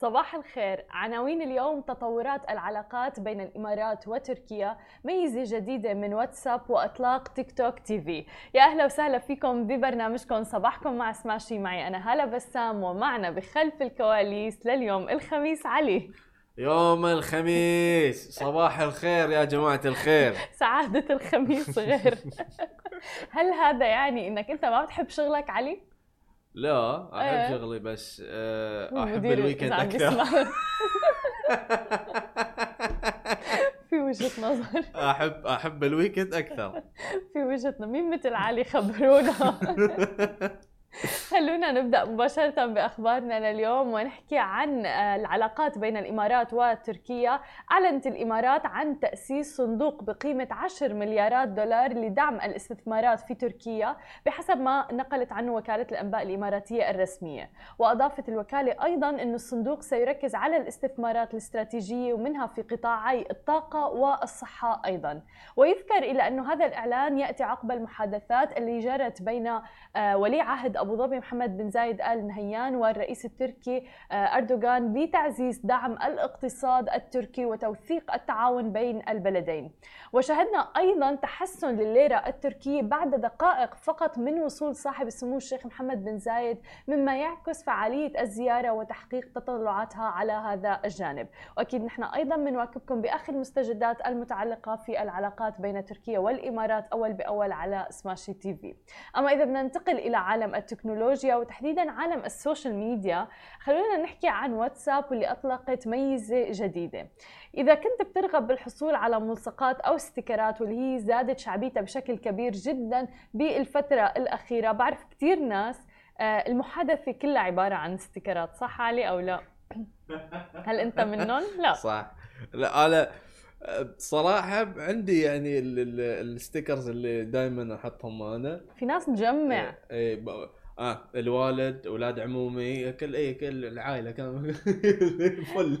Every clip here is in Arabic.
صباح الخير. عناوين اليوم تطورات العلاقات بين الإمارات وتركيا. ميزة جديدة من واتساب وإطلاق تيك توك تي في. يا أهلا وسهلا فيكم ببرنامجكم. صباحكم مع سماشي. معي أنا هلا بسام ومعنا بخلف الكواليس لليوم الخميس علي. يوم الخميس. صباح الخير يا جماعة الخير. سعادة الخميس غير. هل هذا يعني إنك أنت ما بتحب شغلك علي؟ لا أحب إيه. شغلي بس آه، أحب الويكند أكثر. في وجهة نظر. أحب أحب ال weekend أكثر. في وجهة نظر. مين مثل علي خبرونا؟ خلونا نبدأ مباشرة بأخبارنا لليوم ونحكي عن آه، العلاقات بين الإمارات وتركيا. أعلنت الإمارات عن تأسيس صندوق بقيمة 10 مليارات دولار لدعم الاستثمارات في تركيا بحسب ما نقلت عنه وكالة الأنباء الإماراتية الرسمية. وأضافت الوكالة أيضا أن الصندوق سيركز على الاستثمارات الاستراتيجية ومنها في قطاعي الطاقة والصحة أيضا. ويذكر إلى انه هذا الإعلان يأتي عقب المحادثات اللي جرت بين آه، ولي عهد أبو ظبي محمد بن زايد آل نهيان والرئيس التركي آه، أردوغان لتعزيز دعم الاقتصاد التركي وتوثيق التعاون بين البلدين. وشهدنا أيضا تحسن لليرة التركيه بعد دقائق فقط من وصول صاحب السمو الشيخ محمد بن زايد مما يعكس فعالية الزيارة وتحقيق تطلعاتها على هذا الجانب. وأكيد نحن أيضا بنواكبكم باخر المستجدات المتعلقة في العلاقات بين تركيا والإمارات أول بأول على سماشي TV. أما إذا بدنا ننتقل إلى عالم التكنولوجيا وتحديدا عالم ال social media خلونا نحكي عن واتساب واللي أطلقت ميزة جديدة. إذا كنت بترغب بالحصول على ملصقات أو ستيكرات واللي هي زادت شعبيتها بشكل كبير جدا بالفترة الأخيرة بعرف كثير ناس آه، المحادثة كلها عبارة عن ستيكرات صح علي أو لا؟ هل أنت منهم؟ لا. صح. لا أنا صراحة عندي يعني ال- ال- ال stickers اللي دائما أحطهم أنا. في ناس تجمع اي ب- آه الوالد أولاد عمومي كل اي كل العائلة كان فل.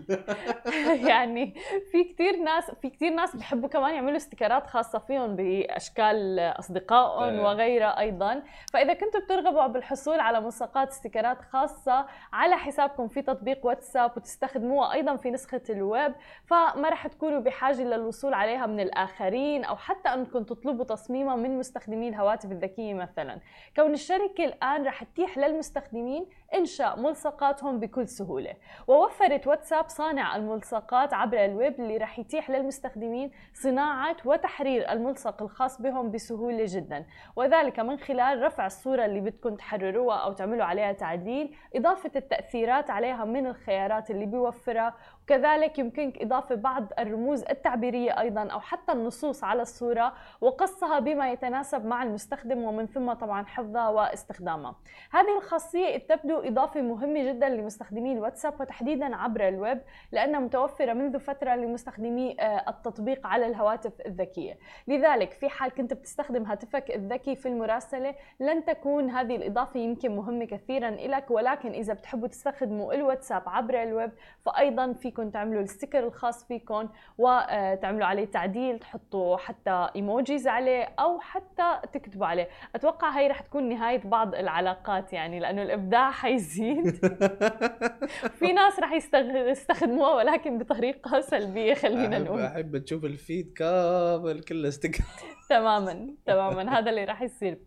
يعني في كثير ناس في كثير ناس بيحبوا كمان يعملوا استيكرات خاصة فيهم بأشكال أصدقائهم إيه. وغيرها أيضا. فإذا كنتوا بترغبوا بالحصول على ملصقات استيكرات خاصة على حسابكم في تطبيق واتساب وتستخدموها أيضا في نسخة الويب فما رح تكونوا بحاجة للوصول عليها من الآخرين أو حتى انكم تطلبوا تصميمها من مستخدمي الهواتف الذكية مثلا. كون الشركة الآن رح تتيح للمستخدمين إنشاء ملصقاتهم بكل سهولة. ووفرت واتساب صانع الملصقات عبر الويب اللي رح يتيح للمستخدمين صناعة وتحرير الملصق الخاص بهم بسهولة جدا. وذلك من خلال رفع الصورة اللي بدكم تحرروها أو تعملوا عليها تعديل إضافة التأثيرات عليها من الخيارات اللي بيوفرها. وكذلك يمكنك إضافة بعض الرموز التعبيرية أيضا أو حتى النصوص على الصورة وقصها بما يتناسب مع المستخدم ومن ثم طبعا حفظها واستخدامها. هذه الخاصية تبدو إضافة مهمة جدا لمستخدمي الواتساب وتحديدا عبر الويب لأنها متوفرة منذ فترة لمستخدمي آه، التطبيق على الهواتف الذكية. لذلك في حال كنت بتستخدم هاتفك الذكي في المراسلة لن تكون هذه الإضافة يمكن مهمة كثيرا لك ولكن إذا بتحبوا تستخدموا الواتساب عبر الويب فأيضا فيكم تعملوا ال sticker الخاص فيكم وتعملوا عليه تعديل تحطوا حتى emojis عليه أو حتى تكتبوا عليه. أتوقع هي رح تكون نهاية بعض العلاقات يعني لأنه الإبداع حيزيد في ناس رح يستغ- يستخدموها ولكن بطريقة سلبية خلينا نقول. أحب تشوف ال feed كامل كله sticker تماما تماما. هذا اللي راح يصير.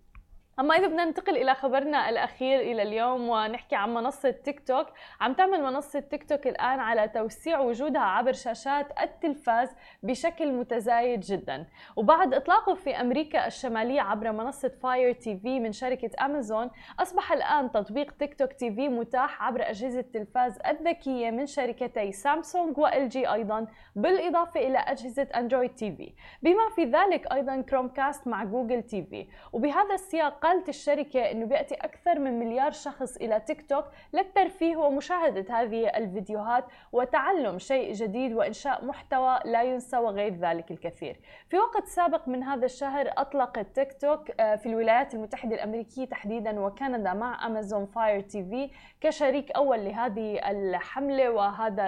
أما إذا بدنا ننتقل إلى خبرنا الأخير إلى اليوم ونحكي عن منصة تيك توك عم تعمل منصة تيك توك الآن على توسيع وجودها عبر شاشات التلفاز بشكل متزايد جدا. وبعد إطلاقه في أمريكا الشمالية عبر منصة Fire TV من شركة امازون أصبح الآن تطبيق تيك توك تي في متاح عبر أجهزة التلفاز الذكية من شركتي سامسونج و LG أيضا بالإضافة إلى أجهزة Android TV بما في ذلك أيضا Chromecast مع Google TV وبهذا السياق قالت الشركة إنه بيأتي أكثر من مليار شخص إلى تيك توك للترفيه ومشاهدة هذه الفيديوهات وتعلم شيء جديد وإنشاء محتوى لا ينسى وغير ذلك الكثير. في وقت سابق من هذا الشهر اطلقت تيك توك آه، في الولايات المتحدة الأمريكية تحديدا وكندا مع Amazon Fire TV كشريك أول لهذه الحملة وهذا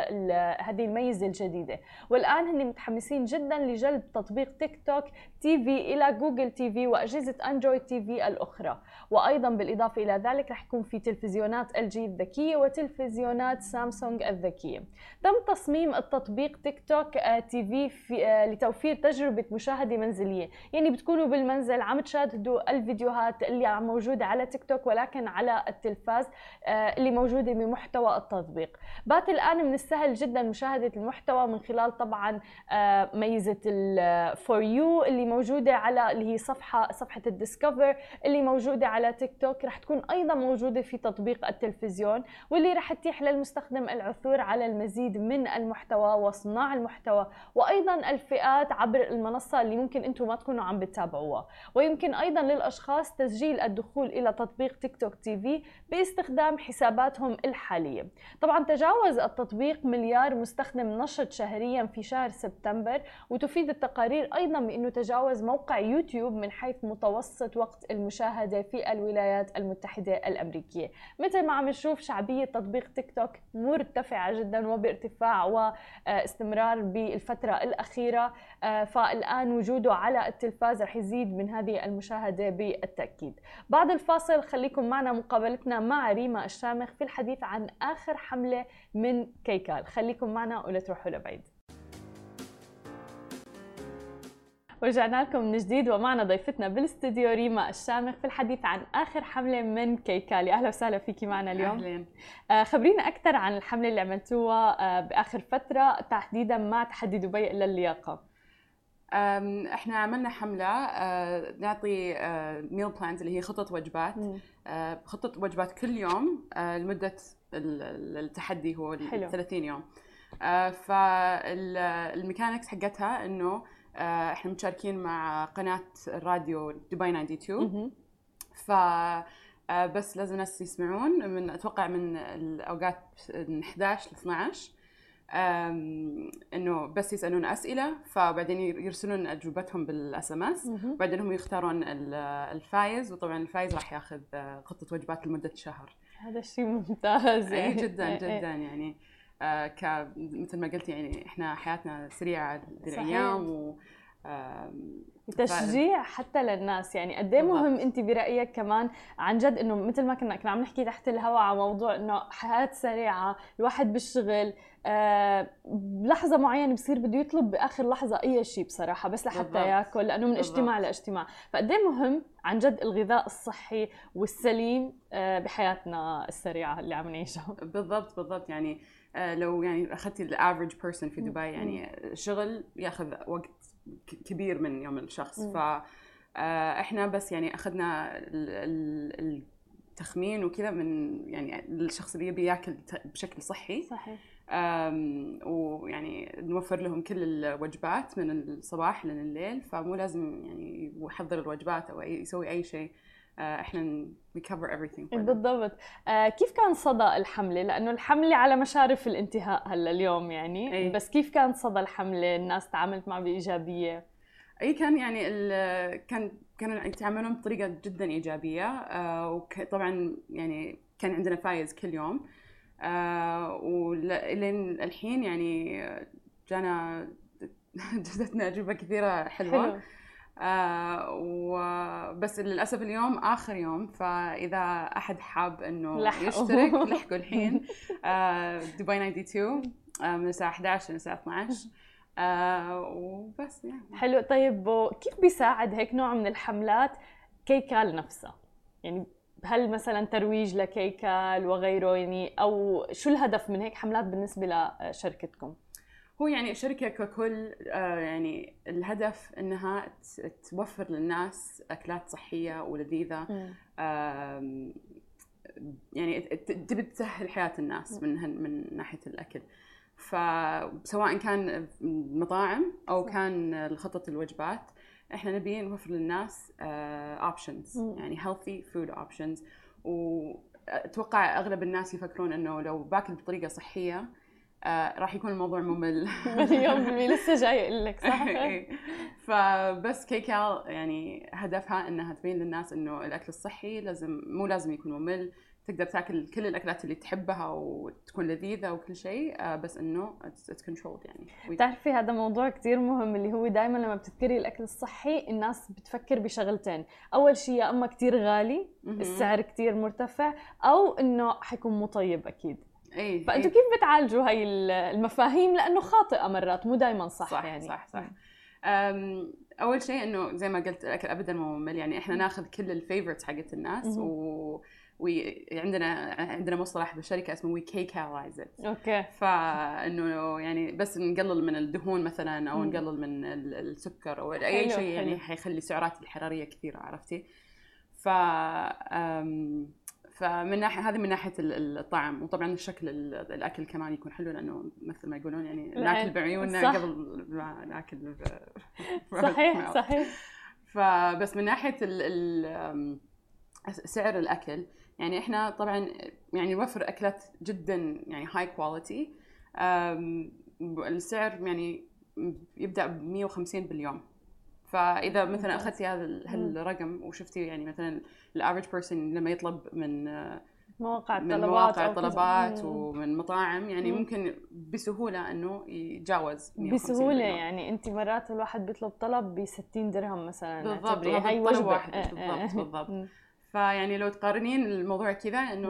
هذه الميزة الجديدة. والآن هن متحمسين جدا لجلب تطبيق TikTok TV إلى Google TV وأجهزة Android TV الأخرى. الأخرى. وأيضا بالإضافة إلى ذلك رح يكون في تلفزيونات LG الذكية وتلفزيونات سامسونج الذكية. تم تصميم التطبيق تيك توك آه، TV, في آه، لتوفير تجربة مشاهدة منزلية. يعني بتكونوا بالمنزل عم تشاهدوا الفيديوهات اللي موجودة على تيك توك ولكن على التلفاز آه، اللي موجودة بمحتوى التطبيق. بات الآن من السهل جدا مشاهدة المحتوى من خلال طبعا ميزة ال For You اللي موجودة على اللي هي صفحة صفحة ال Discover اللي موجودة على تيك توك رح تكون أيضا موجودة في تطبيق التلفزيون واللي رح تتيح للمستخدم العثور على المزيد من المحتوى وصناع المحتوى وأيضا الفئات عبر المنصة اللي ممكن أنتم ما تكونوا عم بتتابعوها. ويمكن أيضا للأشخاص تسجيل الدخول إلى تطبيق تيك توك تي في باستخدام حساباتهم الحالية. طبعا تجاوز التطبيق مليار مستخدم نشط شهريا في شهر سبتمبر وتفيد التقارير أيضا بأنه تجاوز موقع يوتيوب من حيث متوسط وقت المشاهدة. في الولايات المتحدة الأمريكية. مثل ما عم نشوف شعبية تطبيق تيك توك مرتفعة جدا وبارتفاع واستمرار بالفترة الأخيرة. آه، فالآن وجوده على التلفاز رح يزيد من هذه المشاهدة بالتأكيد. بعد الفاصل خليكم معنا مقابلتنا مع ريما الشامخ في الحديث عن آخر حملة من كيكال. خليكم معنا ولا تروحوا لبعيد. ورجعنا لكم من جديد ومعنا ضيفتنا بالاستديو ريما الشامخ في الحديث عن آخر حملة من كيكال. أهلا وسهلا فيكي معنا اليوم. اهلين آه خبرينا أكثر عن الحملة اللي عملتوها آه بآخر فترة تحديدا مع تحدي دبي إلى اللياقة. إحنا عملنا حملة آه نعطي meal plans اللي هي خطه وجبات. آه خطه وجبات كل يوم آه لمدة التحدي هو حلو. 30 يوم. آه فال mechanics حقتها إنه آه، إحنا متشاركين مع قناة الراديو دبي 92 ف آه، بس لازم الناس يسمعون من أتوقع من الأوقات من 11 ل 12 إنه بس يسألون أسئلة فبعدين يرسلون أجوبتهم بال SMS. وبعدين هم يختارون الفايز وطبعا الفايز راح ياخذ آه، خطة وجبات لمدة شهر. هذا شيء ممتاز. يعني جدا جدا يعني. آه ك مثل ما قلت يعني إحنا حياتنا سريعة الأيام و تشجيع حتى للناس. يعني قد إيه مهم أنت برأيك كمان عن جد إنه مثل ما كنا كنا عم نحكي تحت الهواء على موضوع إنه حياة سريعة الواحد بالشغل آه بلحظة معينة بصير بده يطلب بآخر لحظة أي شيء بصراحة بس لحتى بالضبط. ياكل لأنه من بالضبط. اجتماع لاجتماع. فقد مهم عن جد الغذاء الصحي والسليم آه بحياتنا السريعة اللي عم نعيشها. بالضبط بالضبط. يعني آه، لو يعني أخذتي ال average person في دبي يعني شغل ياخذ وقت كبير من يوم الشخص. ف آه، إحنا بس يعني أخذنا التخمين وكذا من يعني الشخص اللي يبي ياكل بشكل صحي. صحيح. ويعني نوفر لهم كل الوجبات من الصباح لليل فمو لازم يعني يحضر الوجبات أو يسوي أي شيء. آه، إحنا we cover everything بالضبط. آه كيف كان صدى الحملة؟ لأنه الحملة على مشارف الانتهاء هلا اليوم يعني. أي. بس كيف كان صدى الحملة؟ الناس تعاملت معه بإيجابية؟ إي كان يعني كان كانوا يتعاملون بطريقة جدا إيجابية. آه وطبعا يعني كان عندنا فايز كل يوم. آه ولين الحين يعني جانا جدتنا أجوبة كثيرة حلوة. حلو. آه وبس للأسف اليوم آخر يوم فإذا أحد حاب إنه لحقوا. يشترك لحقوا الحين. آه دبي 92 آه من الساعة 11 للساعه 12 آه وبس يعني. حلو. طيب كيف بيساعد هيك نوع من الحملات كيكال نفسها يعني هل مثلا ترويج لكيكال وغيره يعني أو شو الهدف من هيك حملات بالنسبة لشركتكم؟ هو يعني الشركة ككل آه، يعني الهدف إنها توفر للناس أكلات صحية ولذيذة يعني تبي تسهل حياة الناس من من ناحية الأكل. فسواء كان مطاعم أو كان خطة الوجبات إحنا نبي نوفر للناس اوبشنز آه، يعني healthy food options. واتوقع أغلب الناس يفكرون إنه لو باكل بطريقة صحية آه راح يكون الموضوع ممل. مليون بالمية لسه جاي أقول لك صح؟ إيه. فبس كيكال يعني هدفها إنها تبين للناس إنه الأكل الصحي لازم مو لازم يكون ممل. تقدر تاكل كل الأكلات اللي تحبها وتكون لذيذة وكل شيء آه، بس إنه it's controlled يعني. بتعرفي هذا موضوع كتير مهم اللي هو دائما لما بتذكري الأكل الصحي الناس بتفكر بشغلتين. أول شيء يا إما كتير غالي. السعر كتير مرتفع أو إنه حيكون مو طيب أكيد. اي فأنتوا إي. كيف بتعالجوا هاي ال- المفاهيم؟ لأنه خاطئة مرات مو دائما صح, صح يعني. صح صح. أم، أول شيء إنه زي ما قلت الاكل ابدا مو ممل يعني إحنا ناخذ كل ال favorites حقت الناس. و وعندنا عندنا مصطلح بالشركة اسمه we kcalize okay فإنه يعني بس نقلل من الدهون مثلا أو. نقلل من ال- السكر أو أي شيء يعني. حيخلي السعرات الحرارية كثيرة عرفتي ف فمن ناحيه هذه من ناحية ال- الطعم وطبعا الشكل ال- الأكل كمان يكون حلو لأنه مثل ما يقولون يعني. ناكل بعيوننا. قبل ما ناكل ب- صحيح صحيح فبس من ناحية ال ال أم، سعر الأكل يعني إحنا طبعا يعني نوفر أكلات جدا يعني هاي كواليتي السعر يعني يبدأ ب 150 باليوم فإذا مثلا. أخذتي هذا ال- هالرقم وشفتي يعني مثلا ال average person لما يطلب من مواقع من الطلبات مواقع أو كذا. طلبات مم. ومن مطاعم يعني مم. ممكن بسهولة إنه يتجاوز 150 بسهولة باليوم. يعني أنت مرات الواحد بيطلب طلب ب 60 درهم مثلا بالضبط، هاي وجبة واحد، آه، بالضبط،. بالضبط. فيعني لو تقارنين الموضوع كذا إنه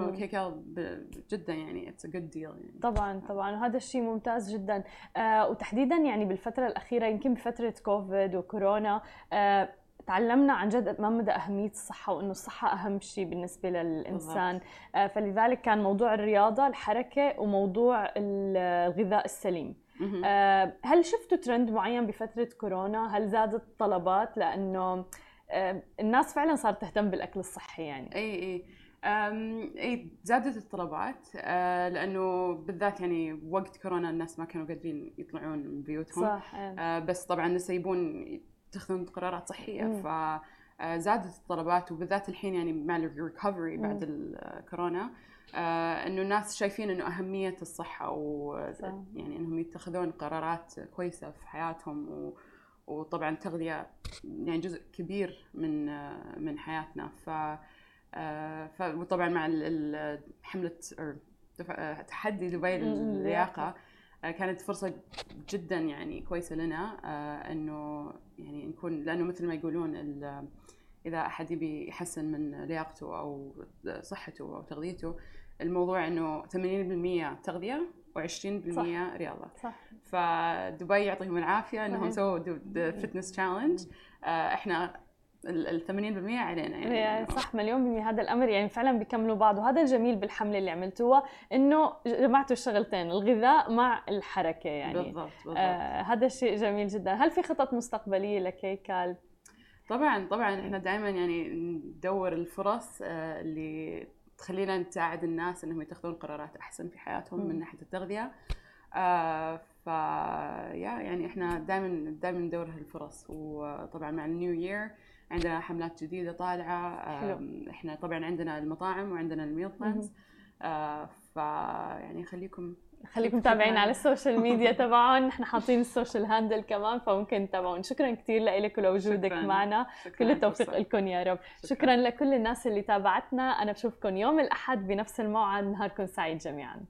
ب- جدا يعني it's a good deal يعني. طبعا طبعا. وهذا الشيء ممتاز جدا. آه وتحديدا يعني بالفترة الأخيرة يمكن بفترة كوفيد وكورونا آه تعلمنا عن جد ما مدى أهمية الصحة وإنه الصحة أهم شيء بالنسبة للإنسان. آه فلذلك كان موضوع الرياضة الحركة وموضوع ال- الغذاء السليم. آه، هل شفتوا ترند معين بفترة كورونا؟ هل زادت الطلبات؟ لأنه الناس فعلا صارت تهتم بالأكل الصحي يعني إي إي إي زادت الطلبات آه، لأنه بالذات يعني وقت كورونا الناس ما كانوا قادرين يطلعون من بيوتهم صح آه. بس طبعا لسه يبون يتخذون قرارات صحية مم. ف آه، زادت الطلبات وبالذات الحين يعني مع الريكفري. بعد الكورونا آه، إنه الناس شايفين إنه أهمية الصحة و. يعني إنهم يتخذون قرارات كويسة في حياتهم و وطبعا التغذيه يعني جزء كبير من من حياتنا. ف وطبعا مع حملة تحدي دبي للياقة كانت فرصة جدا يعني كويسة لنا آه، إنه يعني نكون لأنه مثل ما يقولون إذا أحد يبي يحسن من لياقته أو صحته أو تغذيته الموضوع إنه 80% تغذية و20% رياضة. صح. فدبي يعطيهم العافية إنهم. سووا fitness challenge إحنا ال 80% علينا يعني. يعني صح مليون بالمية. هذا الأمر يعني فعلا بيكملوا بعض. وهذا الجميل بالحملة اللي عملتوها إنه جمعتوا الشغلتين الغذاء مع الحركة يعني. بالضبط بالضبط. آه هذا الشيء جميل جدا. هل في خطط مستقبلية لكيكال؟ طبعا طبعا إحنا دائما يعني ندور الفرص آه، اللي تخلينا نساعد الناس إنهم يتخذون قرارات أحسن في حياتهم مم. من ناحية التغذية. آه، ف يا يعني إحنا دائما دائما ندور هالفرص. وطبعا مع ال new year عندنا حملات جديدة طالعة. إحنا طبعا عندنا المطاعم وعندنا ال meal plans. ف يعني خليكم خليكم متابعين على ال social media تبعهم. نحن حاطين ال social handle كمان فممكن تتابعون. شكرا كثير لك ولوجودك. معنا. شكراً كل التوفيق. لكم يا رب. شكراً. شكرا لكل الناس اللي تابعتنا. أنا بشوفكم يوم الأحد بنفس الموعد. نهاركم سعيد جميعا.